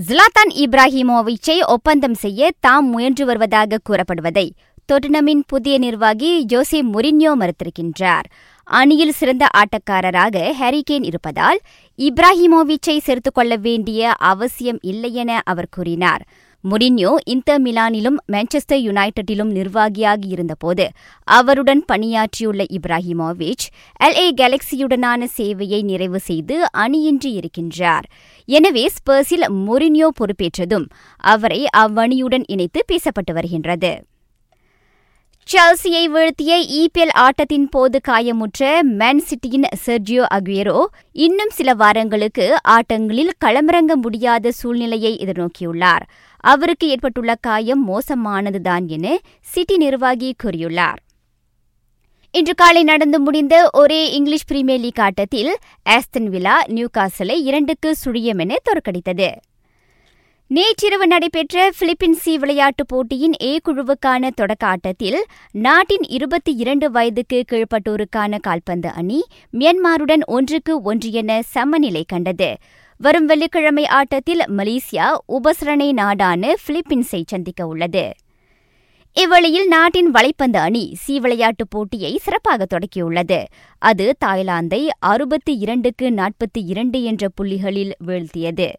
ஜிலாத்தான் இப்ராஹிமோவிச்சை ஒப்பந்தம் செய்ய தாம் முயன்று வருவதாக கூறப்படுவதை தொட்டினமின் புதிய நிர்வாகி ஜோசே முரின்யோ மறுத்திருக்கின்றார். அணியில் சிறந்த ஆட்டக்காரராக ஹரிகேன் இருப்பதால் இப்ராஹிமோவிச்சை சேர்த்துக் கொள்ள வேண்டிய அவசியம் இல்லை என அவர் கூறினார். முரின்யோ இந்த மிலானிலும் மான்செஸ்டர் யுனைடெட்டிலும் நிர்வாகியாகி இருந்தபோது அவருடன் பணியாற்றியுள்ள இப்ராஹிமோவிச் எல்ஏ கேலக்சியுடனான சேவையை நிறைவு செய்து அணியின்றி இருக்கின்றார். எனவே ஸ்பர்ஸில் மொரின்யோ பொறுப்பேற்றதும் அவரை அவ்வணியுடன் இணைத்து பேசப்பட்டு வருகின்றது. செல்சியை வீழ்த்திய இபிஎல் ஆட்டத்தின் போது காயமுற்ற மேன் சிட்டியின் செர்ஜியோ அக்வேரோ இன்னும் சில வாரங்களுக்கு ஆட்டங்களில் களமிறங்க முடியாத சூழ்நிலையை எதிர்நோக்கியுள்ளார். அவருக்கு ஏற்பட்டுள்ள காயம் மோசமானதுதான் என சிட்டி நிர்வாகி கூறியுள்ளார். இன்று காலை நடந்து முடிந்த ஒரே இங்கிலீஷ் பிரீமியர் லீக் ஆட்டத்தில் ஆஸ்தன் விழா நியூ காசலை இரண்டுக்கு சுழியம் என தோற்கடித்தது. நேற்றிரவு நடைபெற்ற பிலிப்பின் சி விளையாட்டுப் போட்டியின் ஏ குழுவுக்கான தொடக்க ஆட்டத்தில் நாட்டின் இருபத்தி இரண்டு வயதுக்கு கீழ்ப்பட்டோருக்கான கால்பந்து அணி மியன்மாருடன் ஒன்றுக்கு ஒன்று என சமநிலை கண்டது. வரும் வெள்ளிக்கிழமை ஆட்டத்தில் மலேசியா உபசரணை நாடான பிலிப்பின்ஸை சந்திக்க உள்ளது. இவ்வழியில் நாட்டின் வலைப்பந்து அணி சி விளையாட்டுப் போட்டியை சிறப்பாக தொடக்கியுள்ளது. அது தாய்லாந்தை அறுபத்தி இரண்டுக்கு நாற்பத்தி இரண்டு என்ற புள்ளிகளில் வீழ்த்தியது.